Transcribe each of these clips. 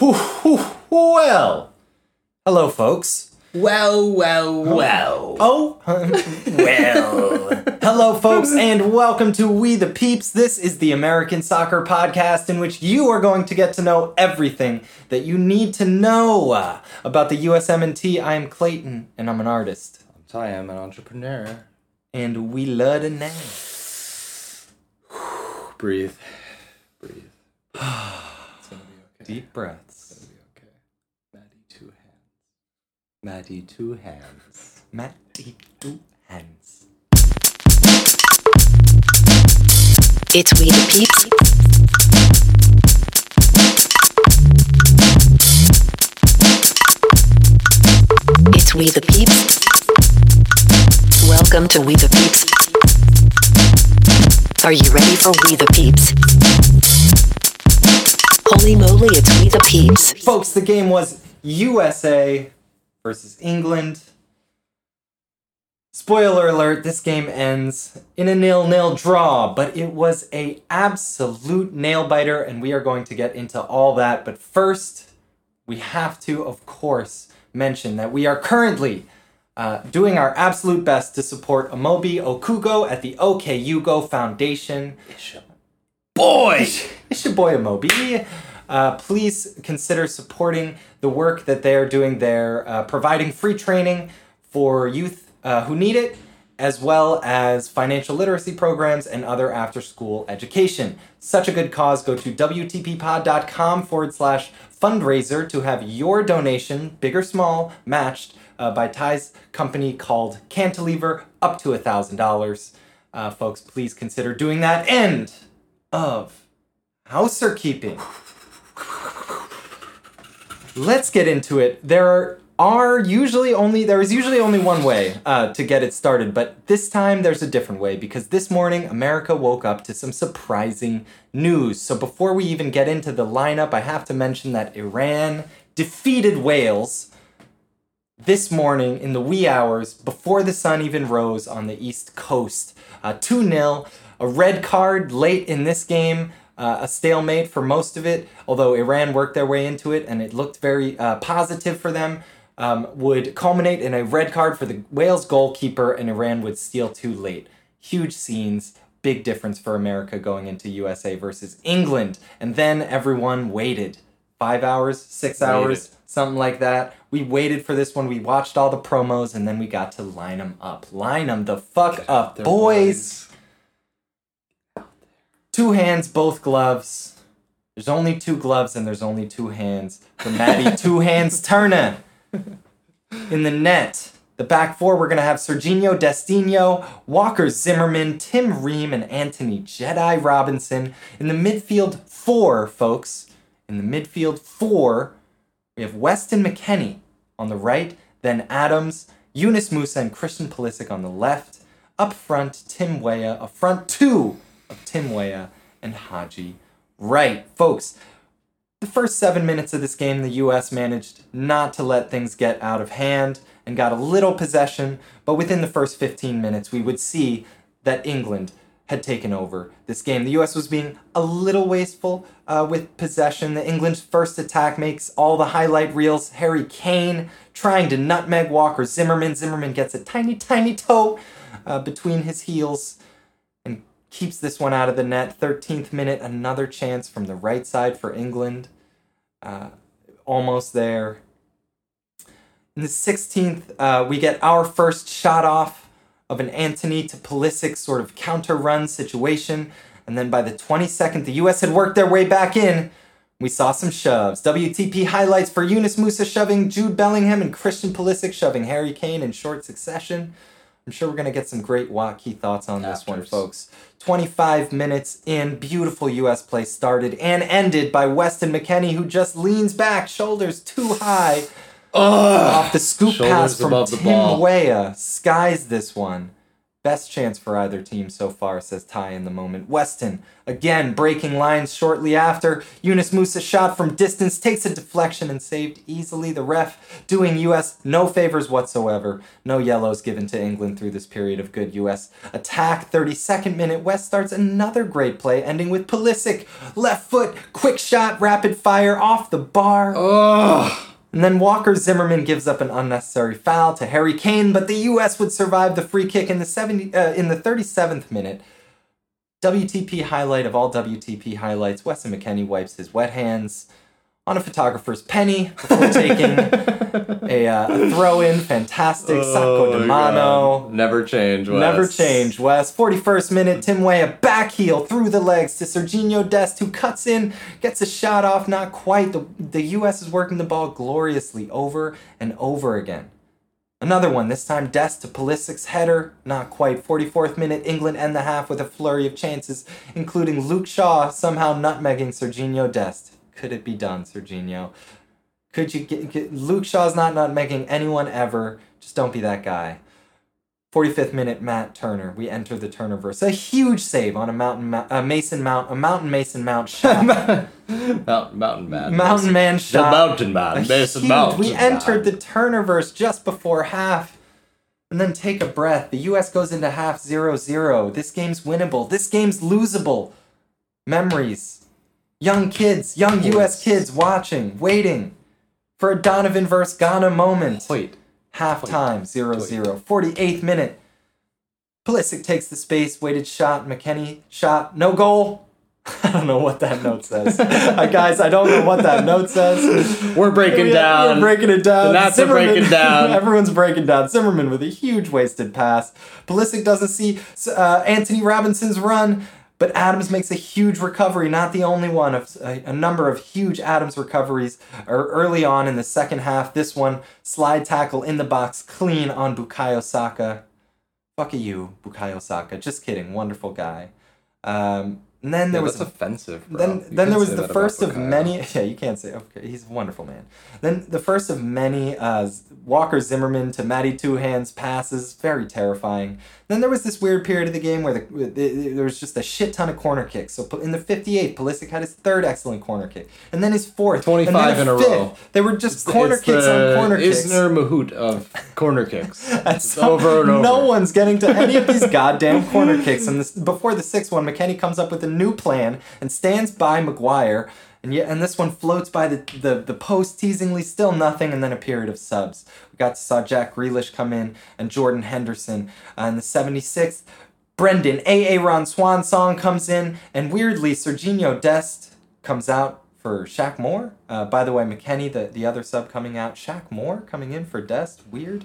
Well, hello, folks. Well, well, well. Oh, well. hello, folks, and welcome to We the Peeps. This is the American Soccer Podcast, in which you are going to get to know everything that you need to know uh, about the USMNT. I am Clayton, and I'm an artist, I'm Ty, I'm an entrepreneur. and we love to name. Breathe. Breathe. it's gonna be okay. Deep breaths. It's gonna be okay. Maddie, two hands. Maddie, two hands. Matt, deep two hands. It's We the Peeps. It's We the Peeps. Welcome to We the Peeps. Are you ready for We the Peeps? Holy moly, it's We the Peeps. Folks, the game was USA versus England. Spoiler alert, this game ends in a nil-nil draw, but it was a absolute nail-biter and we are going to get into all that, but first we have to of course mention that we are currently uh, doing our absolute best to support Amobi Okugo at the Okugo Foundation boy! It's your boy Amobi. Uh, please consider supporting the work that they are doing there, uh, providing free training for youth uh, who need it, as well as financial literacy programs and other after school education. Such a good cause. Go to WTPpod.com forward slash fundraiser to have your donation, big or small, matched uh, by Ty's company called Cantilever up to $1,000. Uh, folks, please consider doing that. End of houser keeping. Let's get into it. There are usually only there is usually only one way uh, to get it started, but this time there's a different way because this morning America woke up to some surprising news. So before we even get into the lineup, I have to mention that Iran defeated Wales this morning in the wee hours before the sun even rose on the East Coast. Uh, 2 0. A red card late in this game, uh, a stalemate for most of it, although Iran worked their way into it and it looked very uh, positive for them. Um, would culminate in a red card for the Wales goalkeeper, and Iran would steal too late. Huge scenes, big difference for America going into USA versus England. And then everyone waited five hours, six hours, something like that. We waited for this one. We watched all the promos, and then we got to line them up. Line them the fuck up, They're boys. Two hands, both gloves. There's only two gloves, and there's only two hands. For Maddie, two hands Turner. In the net, the back four, we're going to have Serginho Destino, Walker Zimmerman, Tim Ream, and Antonee Jedi Robinson. In the midfield four, folks, in the midfield four, we have Weston McKennie on the right, then Adams, Yunus Musah, and Christian Pulisic on the left. Up front, Tim Weah, a front two of Tim Weah and Haji Wright. Folks, the first seven minutes of this game, the U.S. managed not to let things get out of hand and got a little possession, but within the first 15 minutes, we would see that England had taken over this game. The U.S. was being a little wasteful uh, with possession. The England's first attack makes all the highlight reels. Harry Kane trying to nutmeg Walker Zimmerman. Zimmerman gets a tiny, tiny toe uh, between his heels keeps this one out of the net. 13th minute, another chance from the right side for England. Uh, almost there. In the 16th, uh, we get our first shot off of an Antonee to Pulisic sort of counter run situation. And then by the 22nd, the US had worked their way back in. We saw some shoves. WTP highlights for Yunus Musah shoving Jude Bellingham and Christian Pulisic shoving Harry Kane in short succession. I'm sure we're going to get some great wacky thoughts on this one, folks. 25 minutes in, beautiful US play started and ended by Weston McKennie, who just leans back, shoulders too high, off the scoop Shoulders pass from Tim. Weah. Skies this one. Best chance for either team so far, says Ty in the moment. Weston, again, breaking lines shortly after. Yunus Musah shot from distance, takes a deflection and saved easily. The ref doing US no favors whatsoever. No yellows given to England through this period of good US attack. 32nd minute, West starts another great play, ending with Pulisic. Left foot, quick shot, rapid fire off the bar. Oh, And then Walker Zimmerman gives up an unnecessary foul to Harry Kane, but the U.S. would survive the free kick in the 70 uh, in the 37th minute. WTP highlight of all WTP highlights: Weston McKennie wipes his wet hands on a photographer's penny before taking a, uh, a throw in. Fantastic, Sacco Oh de Mano. God. Never change. Wes. Never change, Wes. 41st minute, Tim Weah back heel through the legs to Serginho Dest, who cuts in, gets a shot off, not quite. The, the U.S. is working the ball gloriously over and over again. Another one, this time Dest to Pulisic's header, not quite. 44th minute, England end the half with a flurry of chances, including Luke Shaw somehow nutmegging Serginho Dest. Could it be done, Serginho? Could you get, get Luke Shaw's not not making anyone ever? Just don't be that guy. 45th minute, Matt Turner. We enter the Turnerverse. A huge save on a mountain, Mou- a Mason Mount, a mountain Mason Mount shot. Mountain, mountain man. mountain man The shot. mountain A man. Mason huge- Mountain. We entered the. Turnerverse just before half. And then take a breath. The US goes into half 0 0. This game's winnable. This game's losable. Memories. Young kids, young US kids watching, waiting for a Donovan versus Ghana moment. Wait. Halftime, 0 0. 48th minute. Pulisic takes the space, weighted shot. McKennie shot, no goal. I don't know what that note says. Uh, guys, I don't know what that note says. We're breaking We- down. We're breaking it down. The Nats are breaking down. Everyone's breaking down. Zimmerman with a huge wasted pass. Pulisic doesn't see uh, Antonee Robinson's run, but Adams makes a huge recovery. Not the only one of a, a number of huge Adams recoveries are early on in the second half. This one slide tackle in the box, clean on Bukayo Saka. Fuck you, Bukayo Saka. Just kidding. Wonderful guy. Um, and then there Yeah, was that's offensive. Bro. then, You then there was the first of many. Yeah, you can't say. Okay, he's a wonderful man. Then the first of many uh, Walker Zimmerman to Matty Two Hands passes, very terrifying. Then there was this weird period of the game where the, the, there was just a shit ton of corner kicks. So in the 58, Pulisic had his third excellent corner kick, and then his fourth, 25 and then in a fifth. row. They were just corner It's kicks the on corner kicks. Isner Mahout of corner kicks. It's so over and over. No one's getting to any of these goddamn corner kicks. And this, before the sixth one, McKennie comes up with new plan and stands by Maguire. And yet, and this one floats by the, the, the post teasingly, still nothing, and then a period of subs. We got to saw Jack Grealish come in and Jordan Henderson. Uh, in the 76th, Brendan A.A. Ron Swan song comes in, and weirdly, Serginho Dest comes out for Shaq Moore. Uh, by the way, McKennie, the, the other sub coming out, Shaq Moore coming in for Dest. Weird.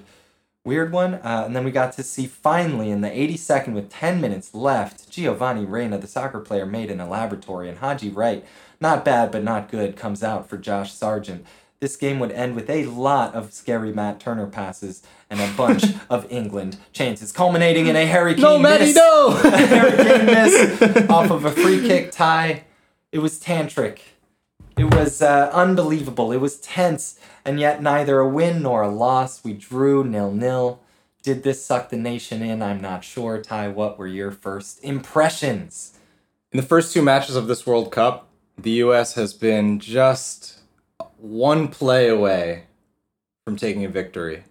Weird one. Uh, and then we got to see finally in the 82nd with 10 minutes left, Giovanni Reyna, the soccer player made in a laboratory, and Haji Wright, not bad but not good, comes out for Josh Sargent. This game would end with a lot of scary Matt Turner passes and a bunch of England chances, culminating in a Harry Kane No, Matty, miss. no! Harry Kane miss off of a free kick tie. It was tantric. It was uh, unbelievable. It was tense, and yet neither a win nor a loss. We drew nil nil. Did this suck the nation in? I'm not sure. Ty, what were your first impressions? In the first two matches of this World Cup, the U.S. has been just one play away from taking a victory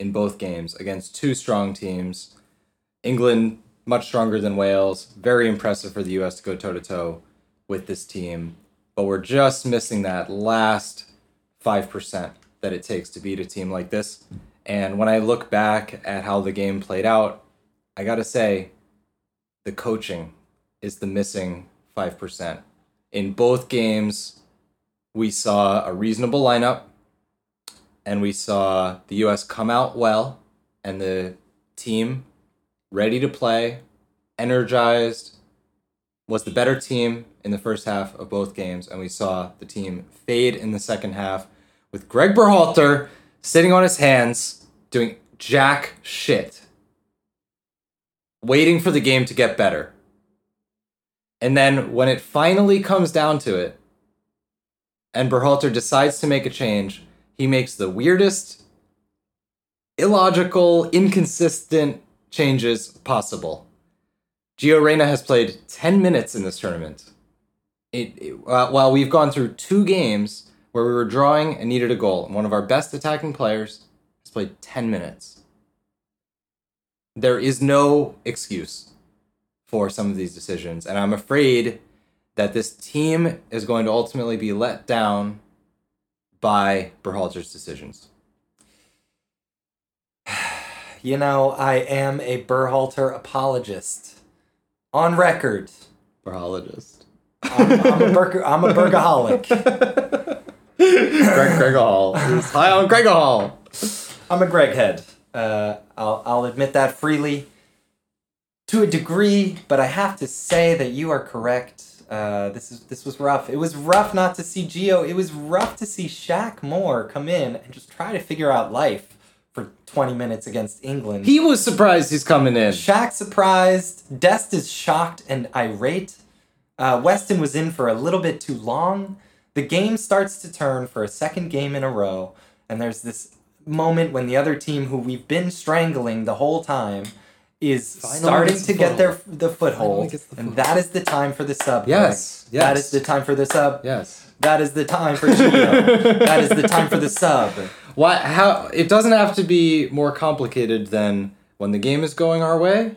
in both games against two strong teams. England, much stronger than Wales. Very impressive for the U.S. to go toe to toe with this team. But we're just missing that last 5% that it takes to beat a team like this. And when I look back at how the game played out, I got to say, the coaching is the missing 5%. In both games, we saw a reasonable lineup and we saw the US come out well and the team ready to play, energized, was the better team in the first half of both games. And we saw the team fade in the second half with Greg Berhalter sitting on his hands doing jack shit, waiting for the game to get better. And then when it finally comes down to it, and Berhalter decides to make a change, he makes the weirdest, illogical, inconsistent changes possible. Gio Reyna has played 10 minutes in this tournament. It, it- uh, while we've gone through two games where we were drawing and needed a goal, and one of our best attacking players has played 10 minutes. There is no excuse for some of these decisions, and I'm afraid that this team is going to ultimately be let down by Berhalter's decisions. You know, I am a Berhalter apologist. On record. Berhologist. I'm, I'm a burger, I'm a burgaholic. Greg Greg Hall. He's high on Greg Hall. I'm a Greg head. Uh, I'll, I'll admit that freely to a degree, but I have to say that you are correct. Uh, this is this was rough. It was rough not to see Gio. It was rough to see Shaq Moore come in and just try to figure out life 20 minutes against England. He was surprised he's coming in. Shaq surprised. Dest is shocked and irate. Uh, Weston was in for a little bit too long. The game starts to turn for a second game in a row, and there's this moment when the other team, who we've been strangling the whole time, is Finally starting to the get their foothold. the foothold, the and foothold. that is the time for the sub. Yes, Greg. that yes. is the time for the sub. Yes. That is the time for Gio. that is the time for the sub. Why? How? It doesn't have to be more complicated than when the game is going our way,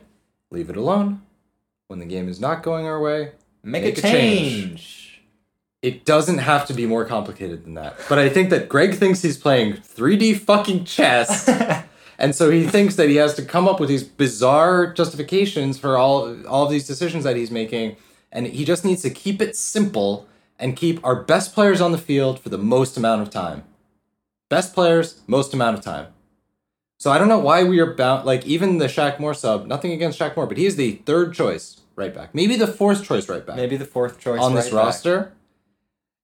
leave it alone. When the game is not going our way, Make, Make a change. change. it doesn't have to be more complicated than that. But I think that Greg thinks he's playing 3D fucking chess. and so he thinks that he has to come up with these bizarre justifications for all all of these decisions that he's making and he just needs to keep it simple and keep our best players on the field for the most amount of time. Best players, most amount of time. So I don't know why we are bound like even the Shaq Moore sub, nothing against Shaq Moore, but he is the third choice right back. Maybe the fourth choice right back Maybe the fourth choice on this right back. roster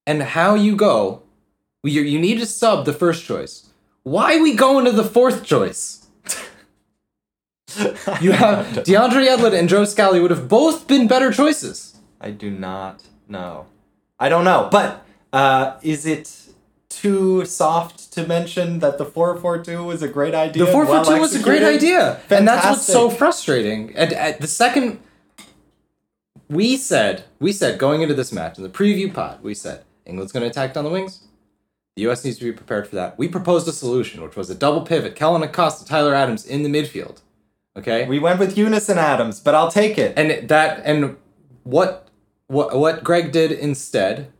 and how you go you, you need to sub the first choice why we going to the fourth choice you have DeAndre Yedlin and Joe Scally would have both been better choices I do not know. I don't know, but uh, is it too soft to mention that the four four two was a great idea? the 4 well 4 2 was a great idea and that's what's so frustrating. And at the second we said we said going into this match in the preview pod we said England's going to attack down the wings. The US needs to be prepared for that. We proposed a solution which was a double pivot. Kellyn Acosta Tyler Adams in the midfield okay? We went with Unison Adams, but I'll take it. and that and what what what Greg did instead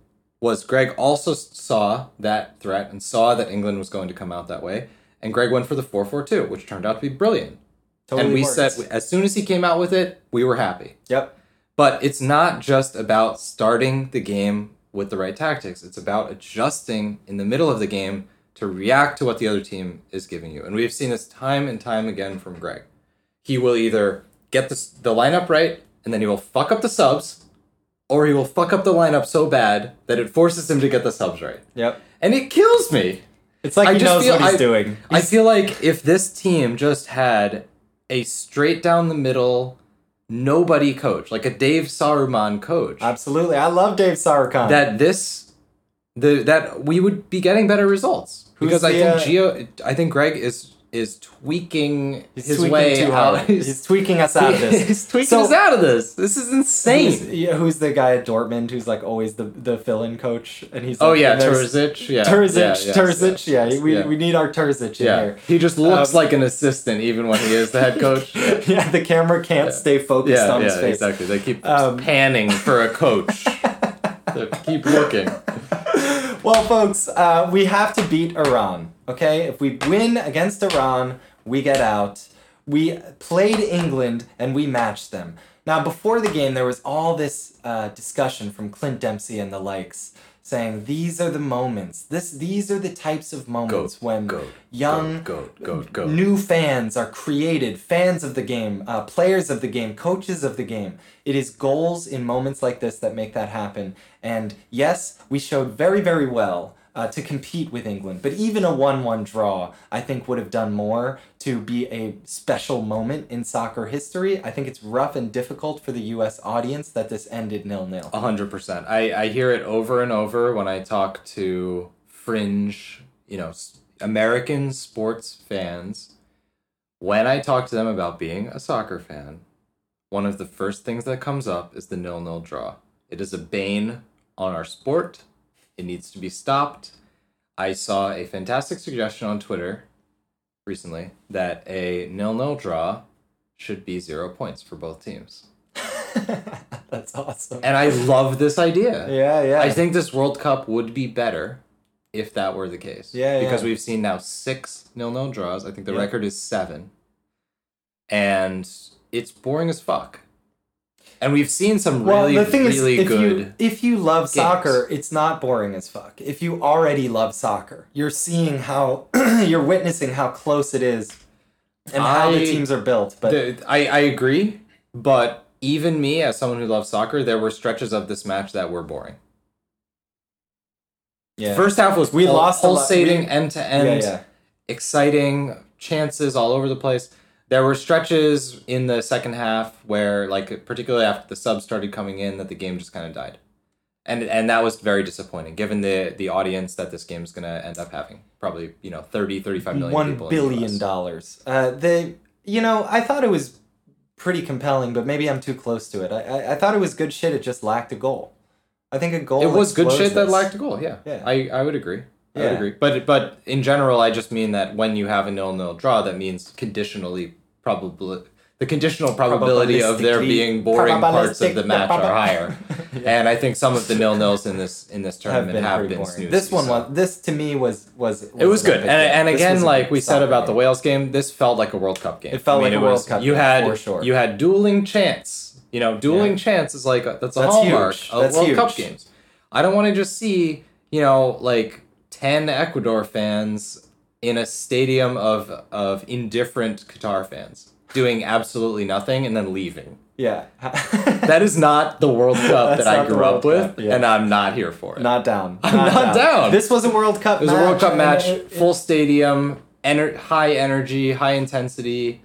was Greg also saw that threat and saw that England was going to come out that way and Greg went for the 4-4-2 which turned out to be brilliant. Totally and we worked. said as soon as he came out with it we were happy. Yep. but it's not just about starting the game with the right tactics. It's about adjusting in the middle of the game to react to what the other team is giving you. And we've seen this time and time again from Greg. He will either get the, the lineup right and then he will fuck up the subs or he will fuck up the lineup so bad that it forces him to get the subs right Yep. and it kills me It's like I he just knows feel- what he's I- doing. I feel like if this team just had a straight down the middle nobody coach like a Dave Sarachan coach Absolutely. I love Dave Sarachan. that this the that we would be getting better results Who's because I think uh, Gio I think Greg is is tweaking he's his tweaking way too out hard. He's, tweaking us out of this. he's tweaking So- us out of this this is insane Who's, yeah, who's the guy at Dortmund who's like always the the fill-in coach? And he's oh yeah and Terzic yeah Terzic, yeah, Terzic, yes, yeah, yes, we, yeah. we need our Terzic in yeah here. he just looks Um, like an assistant even when he is the head coach yeah yeah, the camera can't stay focused yeah, on his yeah face. exactly they keep Um, panning for a coach They keep looking Well, folks, uh, we have to beat Iran. Okay, if we win against Iran, we get out. We played England and we matched them. Now, before the game, there was all this uh, discussion from Clint Dempsey and the likes, saying these are the moments. This, these are the types of moments Goat, when goat, young, goat, new fans are created, fans of the game, uh, players of the game, coaches of the game. It is goals in moments like this that make that happen. And yes, we showed very, very well uh, to compete with England, but even a 1 1 draw, I think, would have done more to be a special moment in soccer history. I think it's rough and difficult for the US audience that this ended nil nil. A hundred percent. I I hear it over and over when I talk to fringe, you know, American sports fans. when I talk to them about being a soccer fan, one of the first things that comes up is the nil nil draw. It is a bane on our sport. It needs to be stopped. I saw a fantastic suggestion on Twitter recently that a nil nil draw should be zero points for both teams. That's awesome. And I love this idea. Yeah, yeah. I think this World Cup would be better if that were the case. Yeah, Because yeah. we've seen now six nil nil draws. I think the Yeah. record is seven. And it's boring as fuck. And we've seen some well, really, the thing really is, if good. you if you love soccer, it's not boring as fuck. If you already love soccer, you're seeing how you're witnessing how close it is, and how the teams are built. But The- I, I agree, but even me, as someone who loves soccer, there were stretches of this match that were boring. yeah, First half was We pul- lost pulsating end to end, exciting chances all over the place. There were stretches in the second half where, like, particularly after the subs started coming in, that the game just kind of died, and and that was very disappointing given the the audience that this game is going to end up having. Probably you know 30, 35 million one the billion US. dollars. Uh, the you know I thought it was pretty compelling, but maybe I'm too close to it. I, I I thought it was good shit. It just lacked a goal. I think a goal. It was good shit that lacked a goal. Yeah, Yeah. I I would agree. I would agree. But but in general, I just mean that when you have a nil nil draw, that means conditionally probably the conditional probability of there being boring parts of the match are higher. And I think some of the nil nils in this in this have tournament been have been, snoozy. This one so- was this to me was was, It was good, and, and again, like we said about the. Wales game, this felt like a World Cup game. It felt I mean, like a it World was- Cup You game, had for sure. you had dueling chance. You know, dueling Yeah. chance is like a, that's a That's hallmark huge. of That's World Cup games. I don't want to just see you know like ten Ecuador fans in a stadium of of indifferent Qatar fans doing absolutely nothing and then leaving. Yeah, That is not the World Cup that I grew up with, Cup, yeah. and I'm not here for it. not down. I'm not down. This was a World Cup. It was match, a World Cup match, it- full stadium, ener- high energy, high intensity.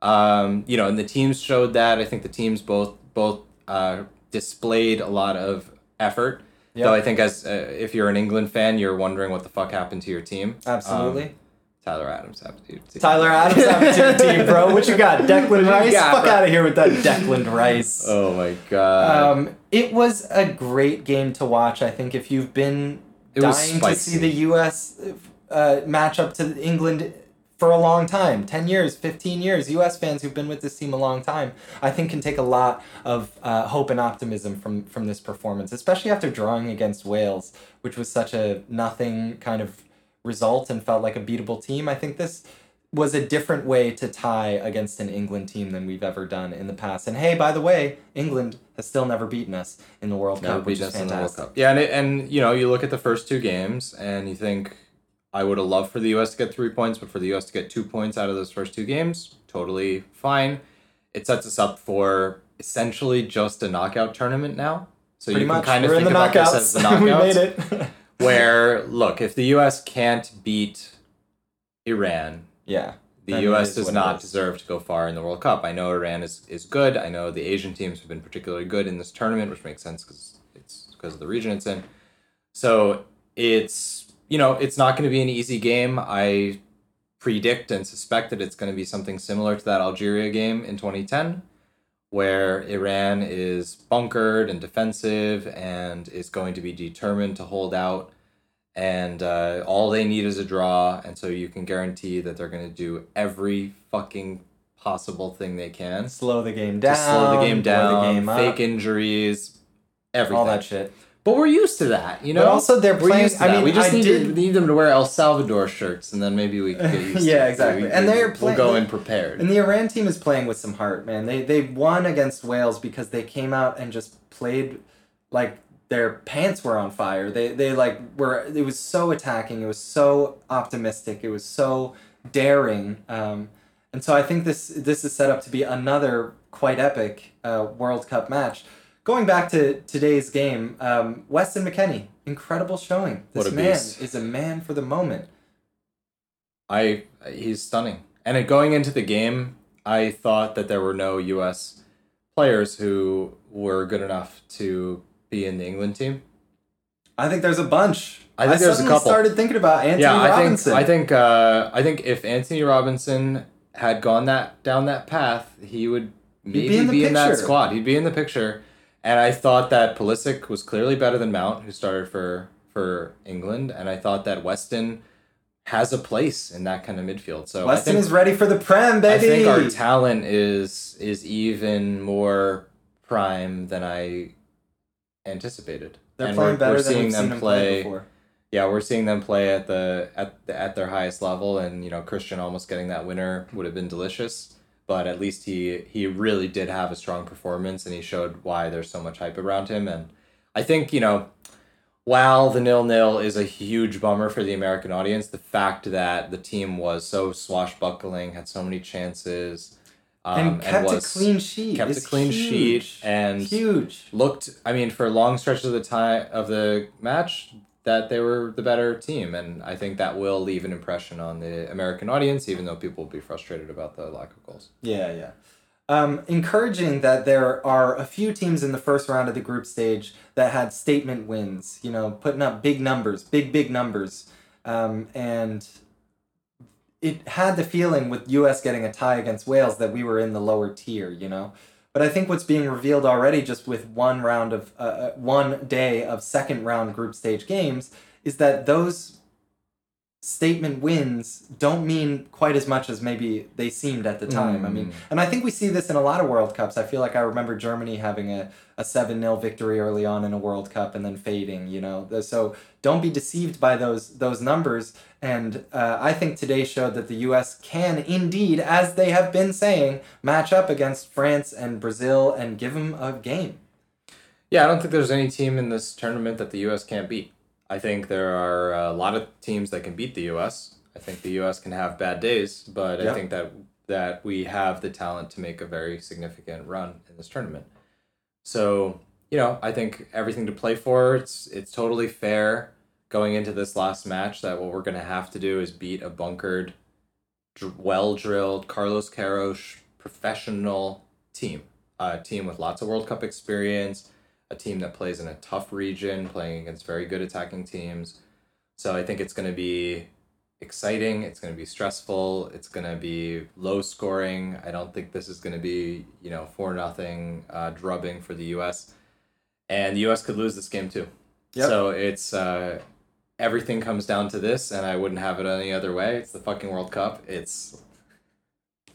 Um, you know, and the teams showed that. I think the teams both both uh, displayed a lot of effort. Yep. Though I think as uh, if you're an England fan, you're wondering what the fuck happened to your team. Absolutely. Um, Tyler Adams happened to your team. Tyler Adams happened to your team, bro. What you got? Declan Rice? got, Fuck bro? out of here with that Declan Rice. Oh my god. Um, it was a great game to watch. I think if you've been It dying to see the U.S. Uh, match up to England for a long time. 10 years 15 years us fans who've been with this team a long time i think can take a lot of uh, hope and optimism from from this performance especially after drawing against wales which was such a nothing kind of result and felt like a beatable team. I think this was a different way to tie against an england team than we've ever done in the past. And hey by the way england has still never beaten us in the world Never cup which is in the World fantastic. Cup. Yeah, and, it, and you know, you look at the first two games and you think, I would have loved for the U.S. to get three points, but for the U.S. to get two points out of those first two games, totally fine. It sets us up for essentially just a knockout tournament now. So pretty you can much kind of we're in think about this as the knockouts we made it where, look, if the U.S. can't beat Iran, yeah the U.S. does not deserve to go far in the World Cup. I know Iran is, is good. I know the Asian teams have been particularly good in this tournament, which makes sense because it's because of the region it's in. So it's you know it's not going to be an easy game. I predict and suspect that it's going to be something similar to that Algeria game in 2010, where Iran is bunkered and defensive and is going to be determined to hold out and uh, all they need is a draw, and so you can guarantee that they're going to do every fucking possible thing they can slow the game down slow the game down, the game fake injuries, everything. all that shit But we're used to that, you know. But also they're We're playing- to I mean, we just I need, did- to, need them to wear El Salvador shirts, and then maybe we can get used to Yeah, it. exactly. We- And they're playing. We'll go in prepared. And the Iran team is playing with some heart, man. They they won against Wales because they came out and just played like their pants were on fire. They they like were it was so attacking. It was so optimistic. It was so daring. Um, and so I think this this is set up to be another quite epic uh, World Cup match. Going back to today's game, um, Weston McKennie, incredible showing. This man beast. is a man for the moment. I he's stunning. And going into the game, I thought that there were no U.S. players who were good enough to be in the England team. I think there's a bunch. I think there's a couple. started thinking about Antonee yeah, I think I think uh, I think if Antonee Robinson had gone that down that path, he would maybe be in be, in, that squad. He'd be in the picture. And I thought that Pulisic was clearly better than Mount, who started for for England, and I thought that Weston has a place in that kind of midfield. So I Weston think, is ready for the Prem, baby. I think our talent is is even more prime than I anticipated. They're And playing we're, better we're than seeing seen them play play yeah, we're seeing them play at the at the, at their highest level, and you know Christian almost getting that winner would have been delicious. But at least he he really did have a strong performance, and he showed why there's so much hype around him. And I think you know, while the nil nil is a huge bummer for the American audience, the fact that the team was so swashbuckling, had so many chances, um, and kept was a clean sheet. kept a clean huge. sheet and huge. looked i mean for long stretches of the time of the match that they were the better team and i think that will leave an impression on the american audience even though people will be frustrated about the lack of goals Yeah, yeah. Um, encouraging that there are a few teams in the first round of the group stage that had statement wins, you know, putting up big numbers, big, big numbers. Um, and it had the feeling with US getting a tie against Wales that we were in the lower tier, you know. But I think what's being revealed already just with one round of, uh, uh, one day of second round group stage games is that those statement wins don't mean quite as much as maybe they seemed at the time. I mean, and I think we see this in a lot of World Cups. I feel like I remember Germany having a, a 7 0 victory early on in a World Cup and then fading, you know. So don't be deceived by those those numbers. And uh, I think today showed that the U.S. can indeed, as they have been saying, match up against France and Brazil and give them a game. yeah i don't think there's any team in this tournament that the us can't beat i think there are a lot of teams that can beat the us i think the us can have bad days but Yeah. i think that that we have the talent to make a very significant run in this tournament So, you know, I think everything to play for. It's it's totally fair going into this last match that what we're going to have to do is beat a bunkered, well-drilled Carlos Queiroz professional team. A team with lots of World Cup experience, a team that plays in a tough region, playing against very good attacking teams. So I think it's going to be exciting. It's going to be stressful. It's going to be low scoring. I don't think this is going to be, you know, four nothing uh, drubbing for the U.S. And the U.S. could lose this game too. Yep. So it's uh, everything comes down to this, and I wouldn't have it any other way. It's the fucking World Cup. It's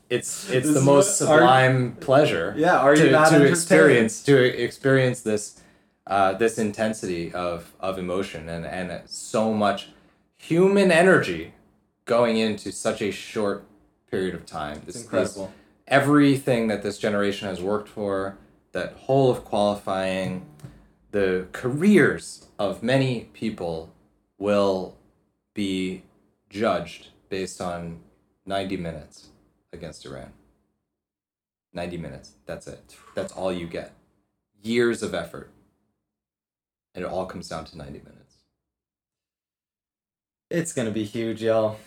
it's it's This the most what- are- sublime pleasure Yeah, are you to, not to experience to experience this uh, this intensity of of emotion and and so much human energy going into such a short period of time. This It's this- incredible. everything that this generation has worked for, that whole of qualifying, the careers of many people will be judged based on 90 minutes against Iran. 90 minutes. That's it. That's all you get. Years of effort. And it all comes down to 90 minutes. It's gonna be huge, y'all.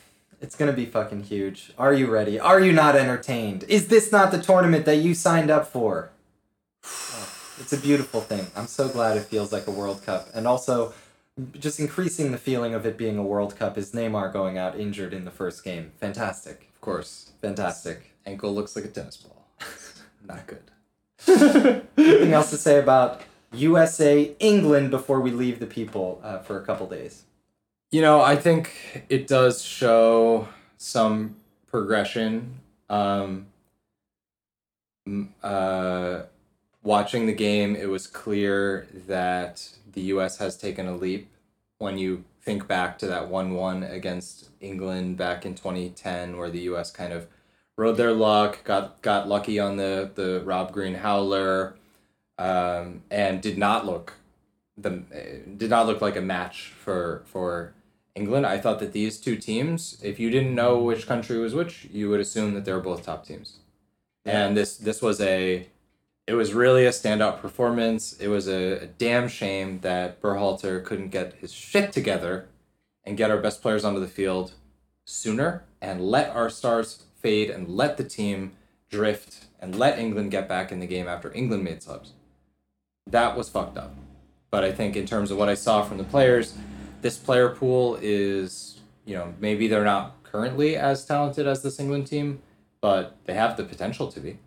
It's gonna be fucking huge. Are you ready? Are you not entertained? Is this not the tournament that you signed up for? It's a beautiful thing. I'm so glad it feels like a World Cup. And also, just increasing the feeling of it being a World Cup is Neymar going out injured in the first game. Fantastic. Course, Fantastic. ankle looks like a tennis ball. Not good. Anything else to say about USA, England before we leave the people uh, for a couple days? You know, I think it does show some progression. Um, uh, watching the game, it was clear that the U.S. has taken a leap. When you think back to that 1 1 against England back in 2010, where the U.S. kind of rode their luck, got, got lucky on the, the Rob Green howler, um, and did not look the did not look like a match for for England. I thought that these two teams, if you didn't know which country was which, you would assume that they were both top teams. And this this was a it was really a standout performance. It was a, a damn shame that Berhalter couldn't get his shit together and get our best players onto the field sooner and let our stars fade and let the team drift and let England get back in the game after England made subs. That was fucked up. But I think in terms of what I saw from the players, this player pool is, you know, maybe they're not currently as talented as this England team, but they have the potential to be.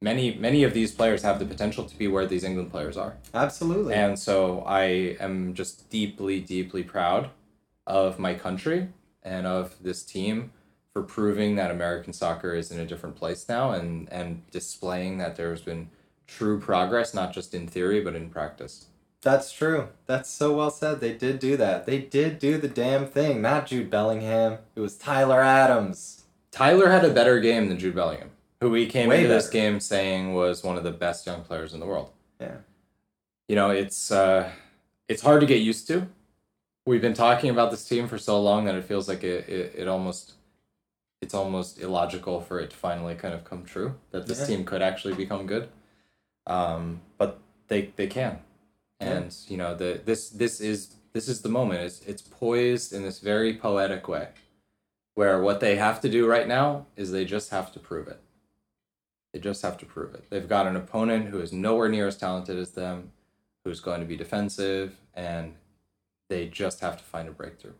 Many many of these players have the potential to be where these England players are. Absolutely. And so I am just deeply, deeply proud of my country and of this team for proving that American soccer is in a different place now and, and displaying that there's been true progress, not just in theory, but in practice. That's true. That's so well said. They did do that. They did do the damn thing. Not Jude Bellingham. It was Tyler Adams. Tyler had a better game than Jude Bellingham, who we came Way into this game saying was one of the best young players in the world. Yeah. you know it's uh it's hard to get used to. We've been talking about this team for so long that it feels like it it, it almost it's almost illogical for it to finally kind of come true that this Yeah. team could actually become good. Um but they they can. And you know the this this is this is the moment. It's it's poised in this very poetic way where what they have to do right now is they just have to prove it they just have to prove it. They've got an opponent who is nowhere near as talented as them, who's going to be defensive, and they just have to find a breakthrough.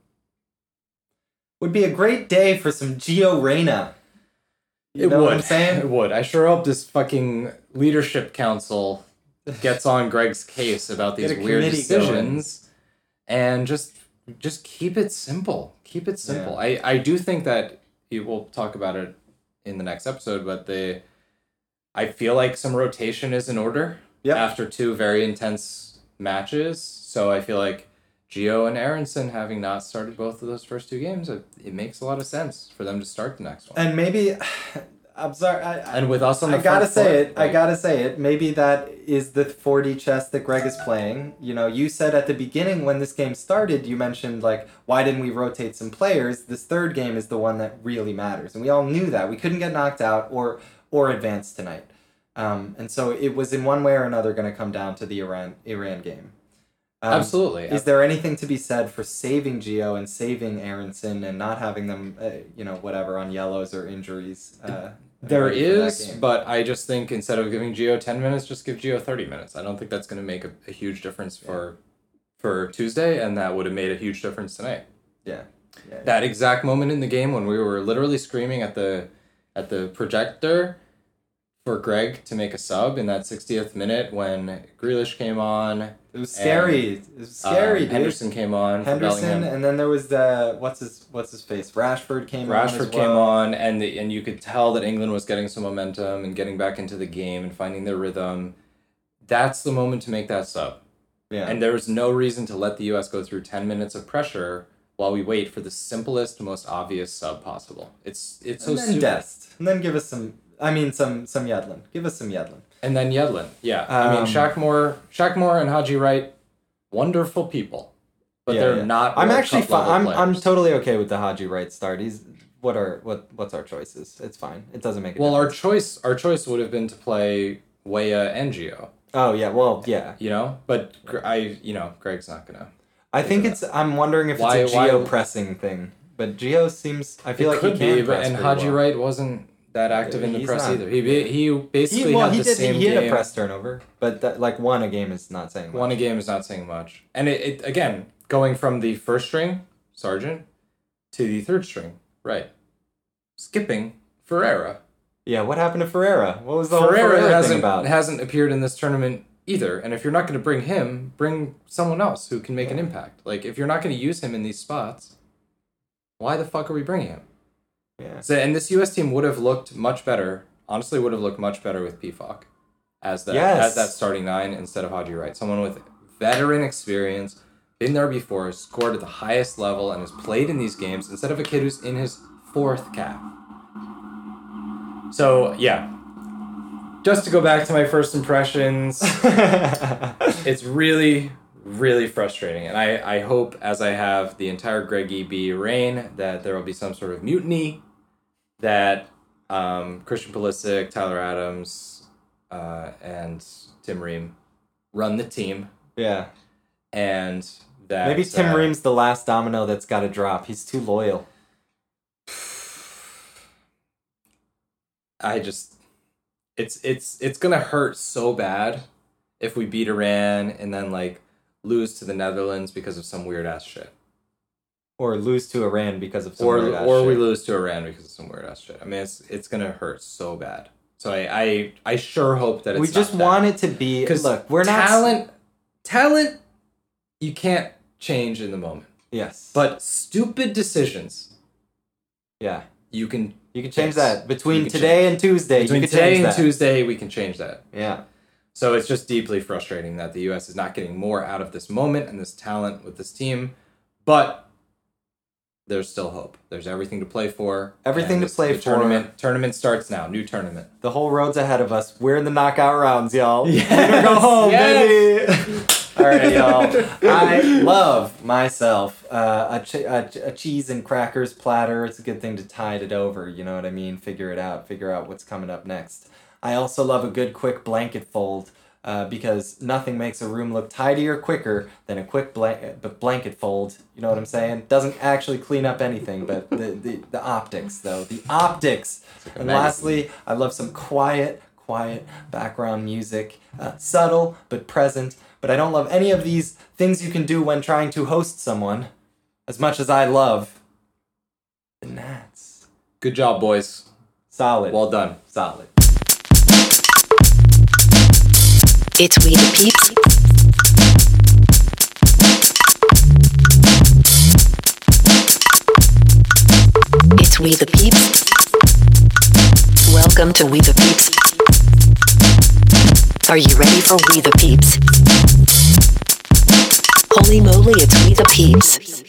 Would be a great day for some Gio Reyna. You know what I'm saying? It would. I sure hope this fucking leadership council gets on Greg's case about these weird committee going. decisions and just just keep it simple. Keep it simple. I, I do think that we'll talk about it in the next episode, but the I feel like some rotation is in order Yep. after two very intense matches. So I feel like Gio and Aaronson having not started both of those first two games, it, it makes a lot of sense for them to start the next one. And maybe I'm sorry. I, And with us on the I gotta say foot, it. I gotta say it. Maybe that is the 4D chess that Greg is playing. You know, you said at the beginning when this game started, you mentioned like, why didn't we rotate some players? This third game is the one that really matters, and we all knew that we couldn't get knocked out or or advance tonight. Um, and so it was in one way or another going to come down to the Iran Iran game. Um, Absolutely. Is there anything to be said for saving Gio and saving Aaronson and not having them, uh, you know, whatever on yellows or injuries? Uh, There ready for that is, but I just think instead of giving Gio ten minutes, just give Gio thirty minutes. I don't think that's going to make a, a huge difference for for Tuesday, and that would have made a huge difference tonight. yeah, yeah. That exact moment in the game when we were literally screaming at the at the projector for Greg to make a sub in that 60th minute when Grealish came on, It was scary. it was scary, uh, dude. Henderson came on, Henderson, and then there was the what's his what's his face? Rashford came. on as Rashford came well. on, and the, and you could tell that England was getting some momentum and getting back into the game and finding their rhythm. That's the moment to make that sub. Yeah, And there was no reason to let the U.S. go through ten minutes of pressure while we wait for the simplest, most obvious sub possible. It's it's so and then stupid. Dest, and then give us some. I mean, some some Yedlin. Give us some Yedlin. And then Yedlin, yeah. I mean, Um, Shaq Moore, Shackmore and Haji Wright, wonderful people, but Yeah, they're yeah. not. I'm actually fine. I'm I'm totally okay with the Haji Wright start. He's what are what what's our choices? It's fine. It doesn't make a well, our choice, our choice would have been to play Weah and Gio. oh yeah, well yeah. you know but i you know greg's not gonna I think it's. I'm wondering if Why- it's a why- Gio pressing thing, but Gio seems. I feel it like could he can be but press and pretty haji well. wright wasn't that active in the He's press not. either he be- he basically He, well, had he the did. same He had game a press turnover, but that, like one a game is not saying much. one a game is not saying much and it, it again going from the first string Sargent to the third string right skipping Ferreira. Yeah, what happened to Ferreira? What was the whole Ferreira, Ferreira hasn't thing about? hasn't appeared in this tournament either. And if you're not going to bring him, bring someone else who can make an impact. Like if you're not going to use him in these spots, why the fuck are we bringing him? yeah. So, and this U.S. team would have looked much better. Honestly, would have looked much better with Pefok as that Yes. as that starting nine instead of Haji Wright, someone with veteran experience, been there before, scored at the highest level, and has played in these games instead of a kid who's in his fourth cap. So yeah, just to go back to my first impressions, it's really really frustrating and I, I hope as i have the entire greg eb reign that there will be some sort of mutiny that um, christian Pulisic, tyler adams uh, and tim ream run the team yeah. and that Maybe Tim uh, Ream's the last domino that's got to drop. He's too loyal. i just it's it's it's gonna hurt so bad if we beat iran and then like lose to the netherlands because of some weird ass shit or lose to Iran because of some or weird ass or we shit. lose to Iran because of some weird ass shit. I mean, it's it's gonna hurt so bad. So I I, I sure hope that it's we just want it to be because look we're not talent talent you can't change in the moment, yes but stupid decisions yeah you can. You can change Yes. that between today and Tuesday Between you can today change and that. Tuesday, we can change that. yeah So it's just deeply frustrating that the U.S. is not getting more out of this moment and this talent with this team, but there's still hope. There's everything to play for. Everything to play for. Tournament tournament starts now. New tournament. the whole road's ahead of us we're in the knockout rounds y'all Yes, go home yes. baby all right y'all I love myself uh, a, ch- a, ch- a cheese and crackers platter it's a good thing to tide it over you know what I mean figure it out figure out what's coming up next I also love a good quick blanket fold uh, because nothing makes a room look tidier quicker than a quick blanket blanket fold. You know what I'm saying? Doesn't actually clean up anything, but the, the, the optics, though. The optics. like and lastly, I love some quiet, quiet background music. Uh, subtle, but present. But I don't love any of these things you can do when trying to host someone as much as I love the Nats. Good job, boys. Solid. Well done. solid. It's We the Peeps. It's We the Peeps. Welcome to We the Peeps. Are you ready for We the Peeps? Holy moly, it's We the Peeps.